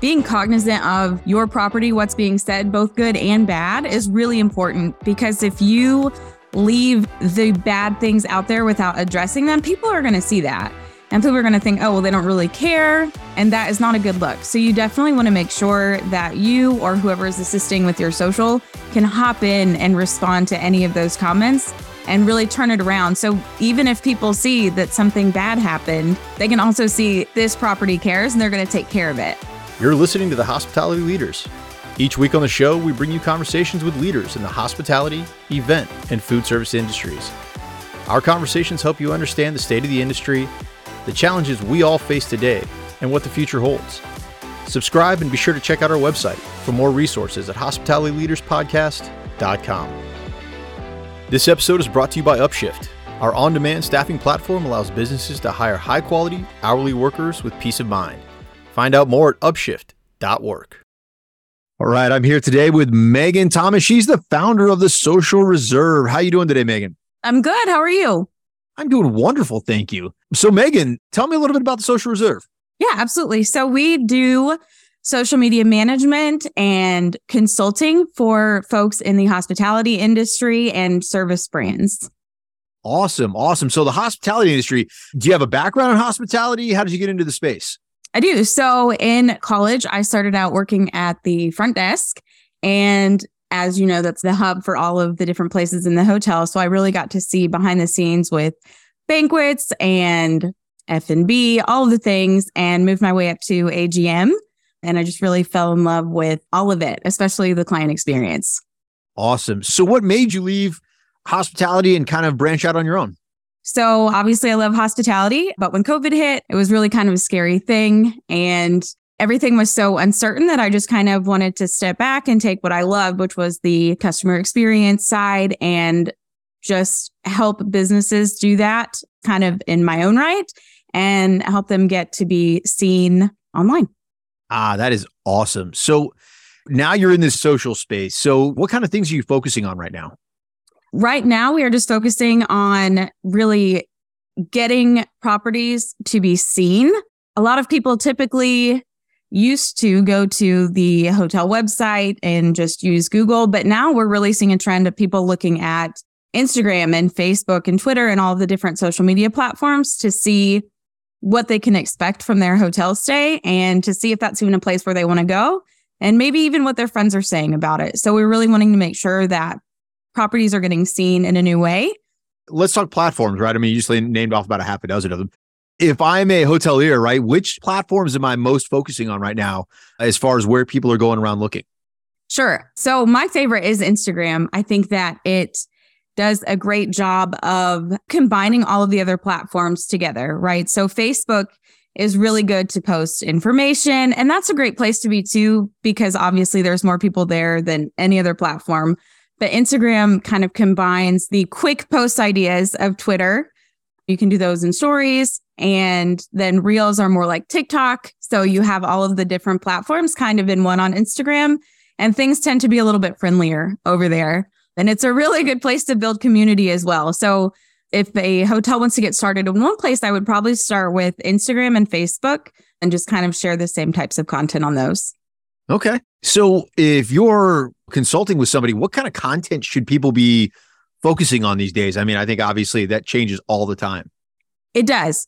being cognizant of your property, what's being said, both good and bad, is really important because if you leave the bad things out there without addressing them, people are going to see that. And people are going to think, oh, well, they don't really care. And that is not a good look. So you definitely want to make sure that you or whoever is assisting with your social can hop in and respond to any of those comments and really turn it around. So even if people see that something bad happened, they can also see this property cares and they're going to take care of it. You're listening to the Hospitality Leaders. Each week on the show, we bring you conversations with leaders in the hospitality, event, and food service industries. Our conversations help you understand the state of the industry the challenges we all face today, and what the future holds. Subscribe and be sure to check out our website for more resources at hospitalityleaderspodcast.com. This episode is brought to you by Upshift. Our on demand staffing platform allows businesses to hire high quality, hourly workers with peace of mind. Find out more at upshift.work. All right, I'm here today with Megan Thomas. She's the founder of the Social Reserve. How are you doing today, Megan? I'm good. How are you? I'm doing wonderful, thank you. So, Megan, tell me a little bit about the Social Reserve. Yeah, absolutely. So, we do social media management and consulting for folks in the hospitality industry and service brands. Awesome. Awesome. So, the hospitality industry, do you have a background in hospitality? How did you get into the space? I do. So, in college, I started out working at the front desk and as you know, that's the hub for all of the different places in the hotel. So I really got to see behind the scenes with banquets and F&B, all of the things and moved my way up to AGM. And I just really fell in love with all of it, especially the client experience. Awesome. So what made you leave hospitality and kind of branch out on your own? So obviously I love hospitality, but when COVID hit, it was really kind of a scary thing. And everything was so uncertain that I just kind of wanted to step back and take what I loved, which was the customer experience side and just help businesses do that kind of in my own right and help them get to be seen online. Ah, that is awesome. So now you're in this social space. So what kind of things are you focusing on right now? Right now, we are just focusing on really getting properties to be seen. A lot of people typically used to go to the hotel website and just use Google, but now we're really seeing a trend of people looking at Instagram and Facebook and Twitter and all the different social media platforms to see what they can expect from their hotel stay and to see if that's even a place where they want to go and maybe even what their friends are saying about it. So we're really wanting to make sure that properties are getting seen in a new way. Let's talk platforms, right? I mean, you just named off about a half a dozen of them if I'm a hotelier, right, which platforms am I most focusing on right now as far as where people are going around looking? Sure. So my favorite is Instagram. I think that it does a great job of combining all of the other platforms together, right? So Facebook is really good to post information and that's a great place to be too because obviously there's more people there than any other platform. But Instagram kind of combines the quick post ideas of Twitter. You can do those in stories and then reels are more like TikTok. So you have all of the different platforms kind of in one on Instagram. And things tend to be a little bit friendlier over there. And it's a really good place to build community as well. So if a hotel wants to get started in one place, I would probably start with Instagram and Facebook and just kind of share the same types of content on those. Okay. So if you're consulting with somebody, what kind of content should people be focusing on these days? I mean, I think obviously that changes all the time. It does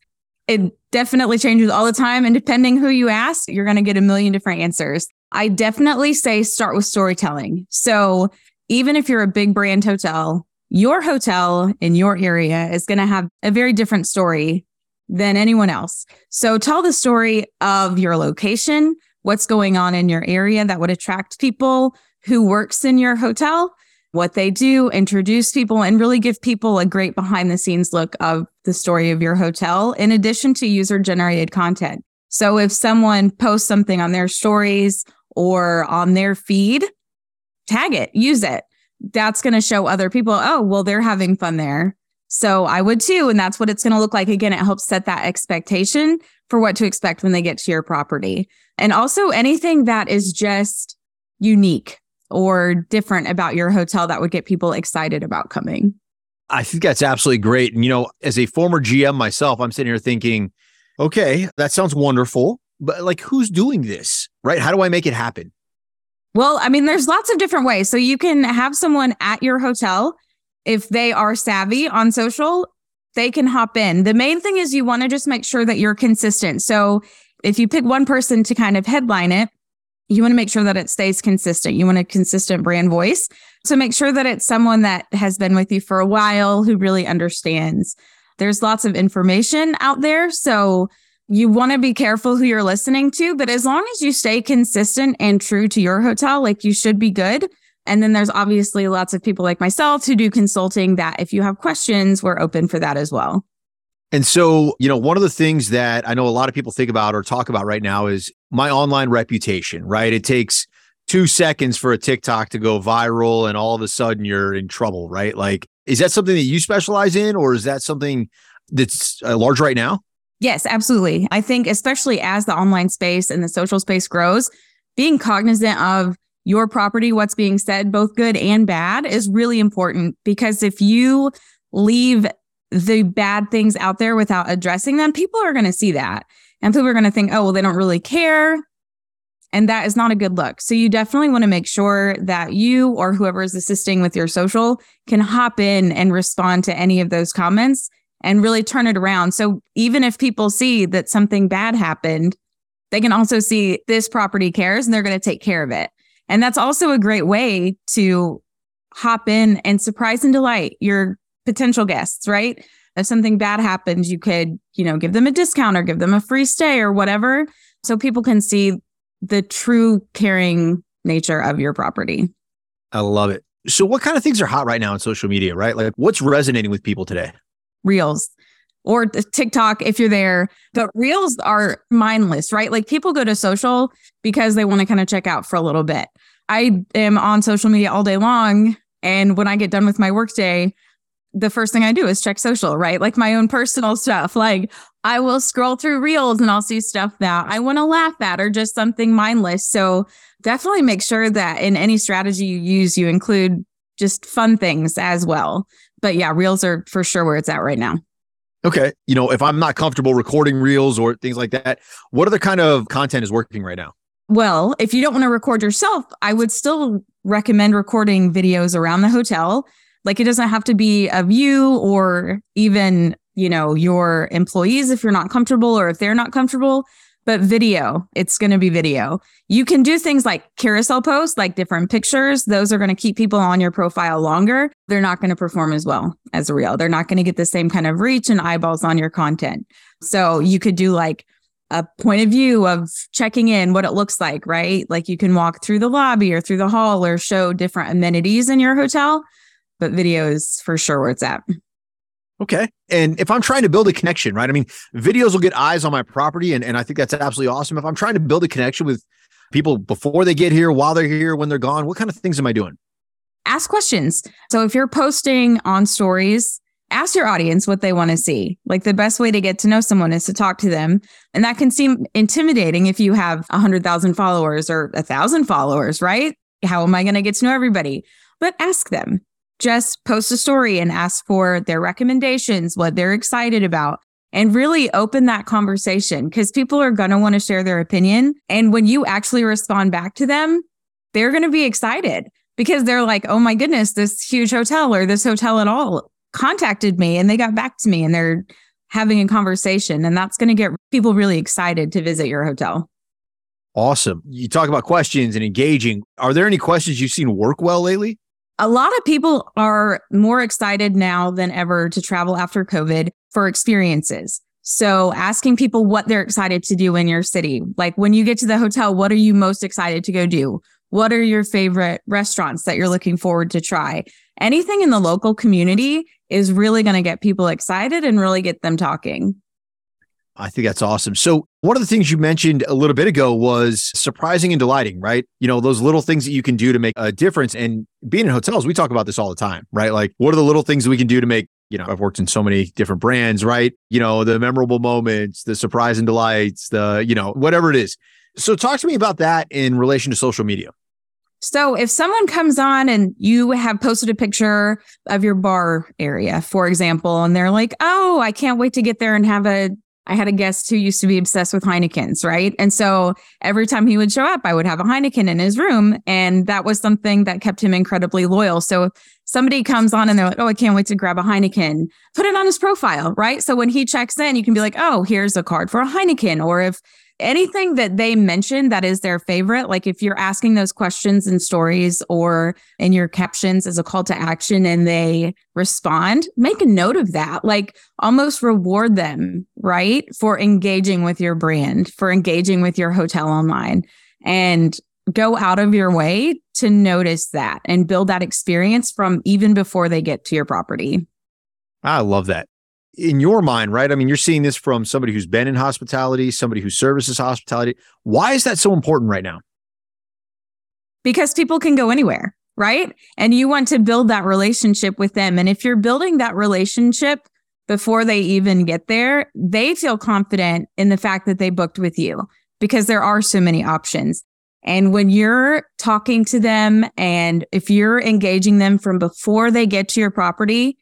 it definitely changes all the time. And depending who you ask, you're going to get a million different answers. I definitely say start with storytelling. So even if you're a big brand hotel, your hotel in your area is going to have a very different story than anyone else. So tell the story of your location, what's going on in your area that would attract people who works in your hotel what they do, introduce people, and really give people a great behind the scenes look of the story of your hotel, in addition to user generated content. So if someone posts something on their stories or on their feed, tag it, use it. That's going to show other people, oh, well, they're having fun there. So I would too. And that's what it's going to look like. Again, it helps set that expectation for what to expect when they get to your property. And also anything that is just unique or different about your hotel that would get people excited about coming? I think that's absolutely great. And, you know, as a former GM myself, I'm sitting here thinking, okay, that sounds wonderful. but like who's doing this, right? How do I make it happen? Well, I mean, there's lots of different ways. So you can have someone at your hotel. If they are savvy on social, they can hop in. The main thing is you want to just make sure that you're consistent. So if you pick one person to kind of headline it, you want to make sure that it stays consistent. You want a consistent brand voice. So make sure that it's someone that has been with you for a while who really understands. There's lots of information out there. So you want to be careful who you're listening to, but as long as you stay consistent and true to your hotel, like you should be good. And then there's obviously lots of people like myself who do consulting that if you have questions, we're open for that as well. And so, you know, one of the things that I know a lot of people think about or talk about right now is my online reputation, right? It takes two seconds for a TikTok to go viral and all of a sudden you're in trouble, right? Like, is that something that you specialize in or is that something that's uh, large right now? Yes, absolutely. I think, especially as the online space and the social space grows, being cognizant of your property, what's being said, both good and bad, is really important because if you leave the bad things out there without addressing them, people are going to see that. And people are going to think, oh, well, they don't really care. And that is not a good look. So you definitely want to make sure that you or whoever is assisting with your social can hop in and respond to any of those comments and really turn it around. So even if people see that something bad happened, they can also see this property cares and they're going to take care of it. And that's also a great way to hop in and surprise and delight your potential guests, right? If something bad happens, you could, you know, give them a discount or give them a free stay or whatever. So people can see the true caring nature of your property. I love it. So what kind of things are hot right now on social media, right? Like what's resonating with people today? Reels or TikTok if you're there. But reels are mindless, right? Like people go to social because they want to kind of check out for a little bit. I am on social media all day long. And when I get done with my workday, the first thing I do is check social, right? Like my own personal stuff. Like I will scroll through reels and I'll see stuff that I want to laugh at or just something mindless. So definitely make sure that in any strategy you use, you include just fun things as well. But yeah, reels are for sure where it's at right now. Okay. You know, if I'm not comfortable recording reels or things like that, what other kind of content is working right now? Well, if you don't want to record yourself, I would still recommend recording videos around the hotel like it doesn't have to be of you or even, you know, your employees if you're not comfortable or if they're not comfortable, but video, it's going to be video. You can do things like carousel posts, like different pictures. Those are going to keep people on your profile longer. They're not going to perform as well as real. They're not going to get the same kind of reach and eyeballs on your content. So you could do like a point of view of checking in what it looks like, right? Like you can walk through the lobby or through the hall or show different amenities in your hotel but video is for sure where it's at. Okay. And if I'm trying to build a connection, right? I mean, videos will get eyes on my property. And, and I think that's absolutely awesome. If I'm trying to build a connection with people before they get here, while they're here, when they're gone, what kind of things am I doing? Ask questions. So if you're posting on stories, ask your audience what they want to see. Like the best way to get to know someone is to talk to them. And that can seem intimidating if you have 100,000 followers or 1,000 followers, right? How am I going to get to know everybody? But ask them just post a story and ask for their recommendations, what they're excited about, and really open that conversation because people are going to want to share their opinion. And when you actually respond back to them, they're going to be excited because they're like, oh my goodness, this huge hotel or this hotel at all contacted me and they got back to me and they're having a conversation. And that's going to get people really excited to visit your hotel. Awesome. You talk about questions and engaging. Are there any questions you've seen work well lately? A lot of people are more excited now than ever to travel after COVID for experiences. So asking people what they're excited to do in your city. Like when you get to the hotel, what are you most excited to go do? What are your favorite restaurants that you're looking forward to try? Anything in the local community is really going to get people excited and really get them talking. I think that's awesome. So, one of the things you mentioned a little bit ago was surprising and delighting, right? You know, those little things that you can do to make a difference. And being in hotels, we talk about this all the time, right? Like, what are the little things that we can do to make, you know, I've worked in so many different brands, right? You know, the memorable moments, the surprise and delights, the, you know, whatever it is. So, talk to me about that in relation to social media. So if someone comes on and you have posted a picture of your bar area, for example, and they're like, "Oh, I can't wait to get there and have a I had a guest who used to be obsessed with Heineken's, right? And so every time he would show up, I would have a Heineken in his room. And that was something that kept him incredibly loyal. So somebody comes on and they're like, oh, I can't wait to grab a Heineken, put it on his profile, right? So when he checks in, you can be like, oh, here's a card for a Heineken. Or if anything that they mention that is their favorite, like if you're asking those questions in stories or in your captions as a call to action and they respond, make a note of that. Like almost reward them, right? For engaging with your brand, for engaging with your hotel online and go out of your way to notice that and build that experience from even before they get to your property. I love that in your mind, right? I mean, you're seeing this from somebody who's been in hospitality, somebody who services hospitality. Why is that so important right now? Because people can go anywhere, right? And you want to build that relationship with them. And if you're building that relationship before they even get there, they feel confident in the fact that they booked with you because there are so many options. And when you're talking to them and if you're engaging them from before they get to your property,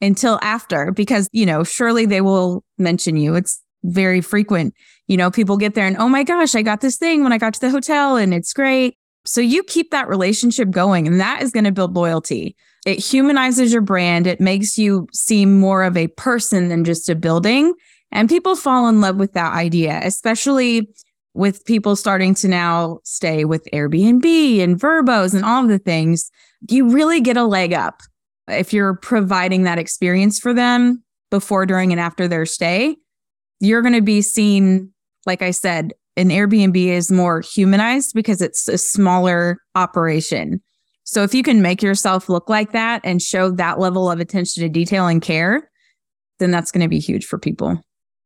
until after because, you know, surely they will mention you. It's very frequent. You know, people get there and, oh my gosh, I got this thing when I got to the hotel and it's great. So you keep that relationship going and that is going to build loyalty. It humanizes your brand. It makes you seem more of a person than just a building. And people fall in love with that idea, especially with people starting to now stay with Airbnb and VRBOs and all the things. You really get a leg up if you're providing that experience for them before, during, and after their stay, you're going to be seen, like I said, an Airbnb is more humanized because it's a smaller operation. So if you can make yourself look like that and show that level of attention to detail and care, then that's going to be huge for people.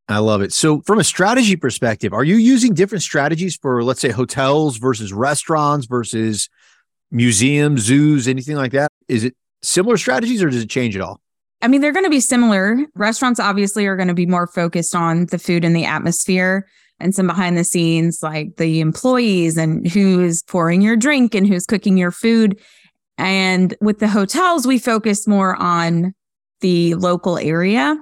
I love it. So, from a strategy perspective, are you using different strategies for, let's say, hotels versus restaurants versus museums, zoos, anything like that? Is it similar strategies or does it change at all? I mean, they're going to be similar. Restaurants obviously are going to be more focused on the food and the atmosphere and some behind the scenes, like the employees and who's pouring your drink and who's cooking your food. And with the hotels, we focus more on the local area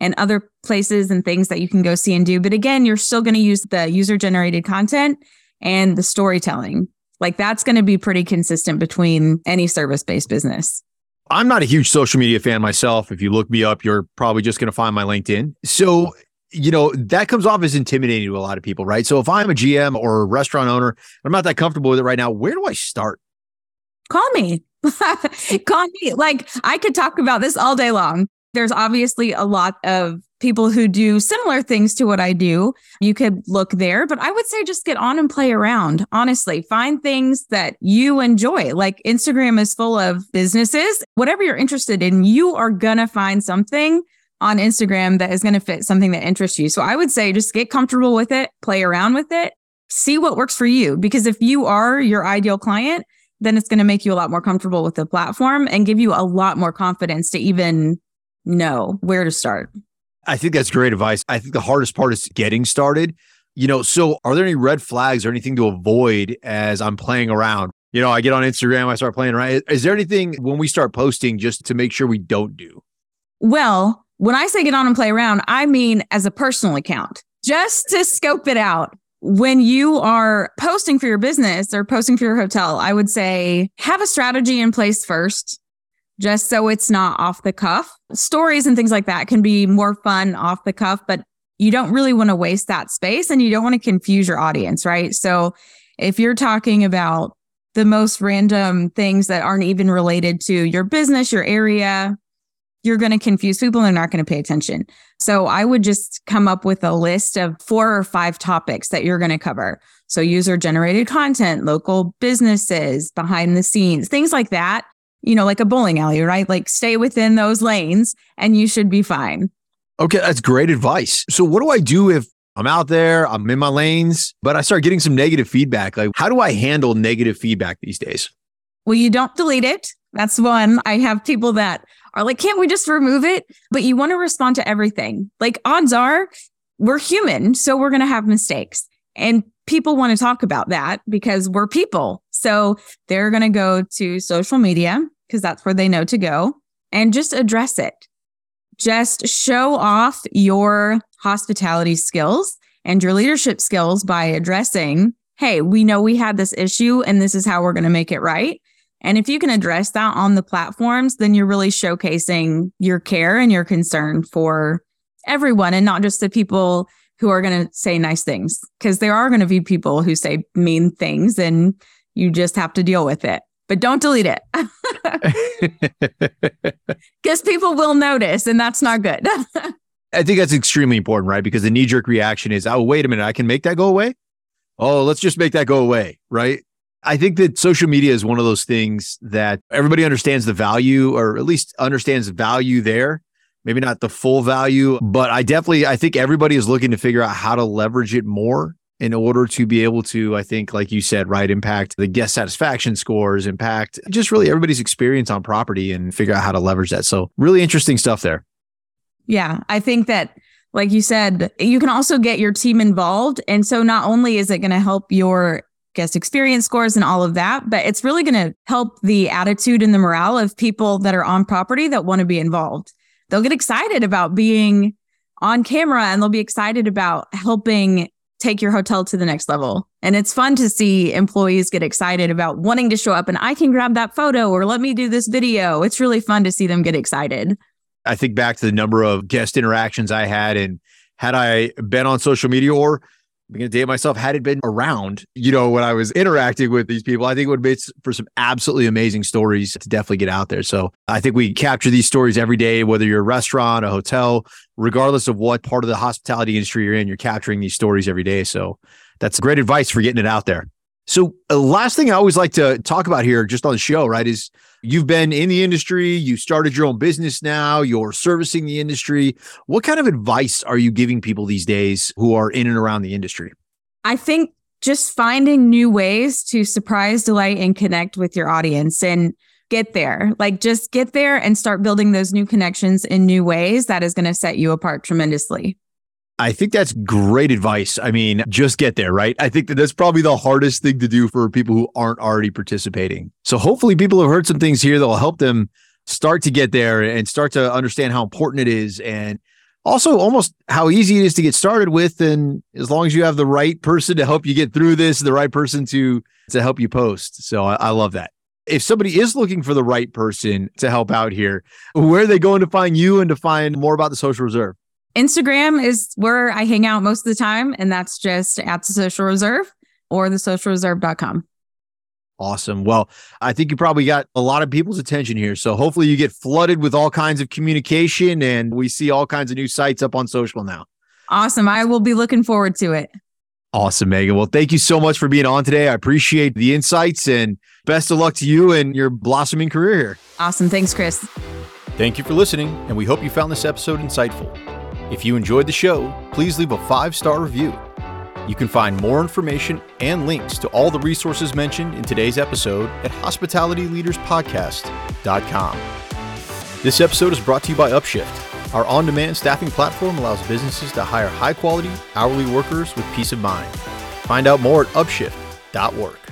and other places and things that you can go see and do. But again, you're still going to use the user generated content and the storytelling. Like that's going to be pretty consistent between any service based business. I'm not a huge social media fan myself. If you look me up, you're probably just going to find my LinkedIn. So, you know, that comes off as intimidating to a lot of people, right? So if I'm a GM or a restaurant owner, I'm not that comfortable with it right now. Where do I start? Call me. Call me. Like I could talk about this all day long. There's obviously a lot of people who do similar things to what I do. You could look there, but I would say just get on and play around. Honestly, find things that you enjoy. Like Instagram is full of businesses. Whatever you're interested in, you are going to find something on Instagram that is going to fit something that interests you. So I would say just get comfortable with it, play around with it, see what works for you. Because if you are your ideal client, then it's going to make you a lot more comfortable with the platform and give you a lot more confidence to even know where to start. I think that's great advice. I think the hardest part is getting started. You know, so are there any red flags or anything to avoid as I'm playing around? You know, I get on Instagram, I start playing around. Is there anything when we start posting just to make sure we don't do? Well, when I say get on and play around, I mean as a personal account, just to scope it out. When you are posting for your business or posting for your hotel, I would say have a strategy in place first just so it's not off the cuff. Stories and things like that can be more fun off the cuff, but you don't really want to waste that space and you don't want to confuse your audience, right? So if you're talking about the most random things that aren't even related to your business, your area, you're going to confuse people and they're not going to pay attention. So I would just come up with a list of four or five topics that you're going to cover. So user generated content, local businesses, behind the scenes, things like that you know, like a bowling alley, right? Like stay within those lanes and you should be fine. Okay, that's great advice. So, what do I do if I'm out there, I'm in my lanes, but I start getting some negative feedback? Like, how do I handle negative feedback these days? Well, you don't delete it. That's one. I have people that are like, can't we just remove it? But you want to respond to everything. Like, odds are we're human, so we're going to have mistakes. And people want to talk about that because we're people. So they're going to go to social media because that's where they know to go and just address it. Just show off your hospitality skills and your leadership skills by addressing, hey, we know we had this issue and this is how we're going to make it right. And if you can address that on the platforms, then you're really showcasing your care and your concern for everyone and not just the people who are going to say nice things because there are going to be people who say mean things and you just have to deal with it. But don't delete it because people will notice and that's not good. I think that's extremely important, right? Because the knee jerk reaction is, oh, wait a minute, I can make that go away. Oh, let's just make that go away, right? I think that social media is one of those things that everybody understands the value or at least understands value there. Maybe not the full value, but I definitely I think everybody is looking to figure out how to leverage it more in order to be able to, I think, like you said, right, impact the guest satisfaction scores, impact just really everybody's experience on property and figure out how to leverage that. So, really interesting stuff there. Yeah. I think that, like you said, you can also get your team involved. And so, not only is it going to help your guest experience scores and all of that, but it's really going to help the attitude and the morale of people that are on property that want to be involved. They'll get excited about being on camera and they'll be excited about helping take your hotel to the next level. And it's fun to see employees get excited about wanting to show up and I can grab that photo or let me do this video. It's really fun to see them get excited. I think back to the number of guest interactions I had and had I been on social media or I'm going to date myself. Had it been around, you know, when I was interacting with these people, I think it would make for some absolutely amazing stories to definitely get out there. So I think we capture these stories every day, whether you're a restaurant, a hotel, regardless of what part of the hospitality industry you're in, you're capturing these stories every day. So that's great advice for getting it out there. So, uh, last thing I always like to talk about here, just on the show, right, is you've been in the industry, you started your own business now, you're servicing the industry. What kind of advice are you giving people these days who are in and around the industry? I think just finding new ways to surprise, delight, and connect with your audience and get there. Like, just get there and start building those new connections in new ways. That is going to set you apart tremendously. I think that's great advice. I mean, just get there, right? I think that that's probably the hardest thing to do for people who aren't already participating. So hopefully people have heard some things here that will help them start to get there and start to understand how important it is and also almost how easy it is to get started with and as long as you have the right person to help you get through this the right person to to help you post so i, I love that if somebody is looking for the right person to help out here where are they going to find you and to find more about the social reserve Instagram is where I hang out most of the time, and that's just at the social reserve or the socialreserve.com. Awesome. Well, I think you probably got a lot of people's attention here. So hopefully you get flooded with all kinds of communication and we see all kinds of new sites up on social now. Awesome. I will be looking forward to it. Awesome, Megan. Well, thank you so much for being on today. I appreciate the insights and best of luck to you and your blossoming career here. Awesome. Thanks, Chris. Thank you for listening, and we hope you found this episode insightful. If you enjoyed the show, please leave a five star review. You can find more information and links to all the resources mentioned in today's episode at hospitalityleaderspodcast.com. This episode is brought to you by Upshift. Our on demand staffing platform allows businesses to hire high quality, hourly workers with peace of mind. Find out more at upshift.work.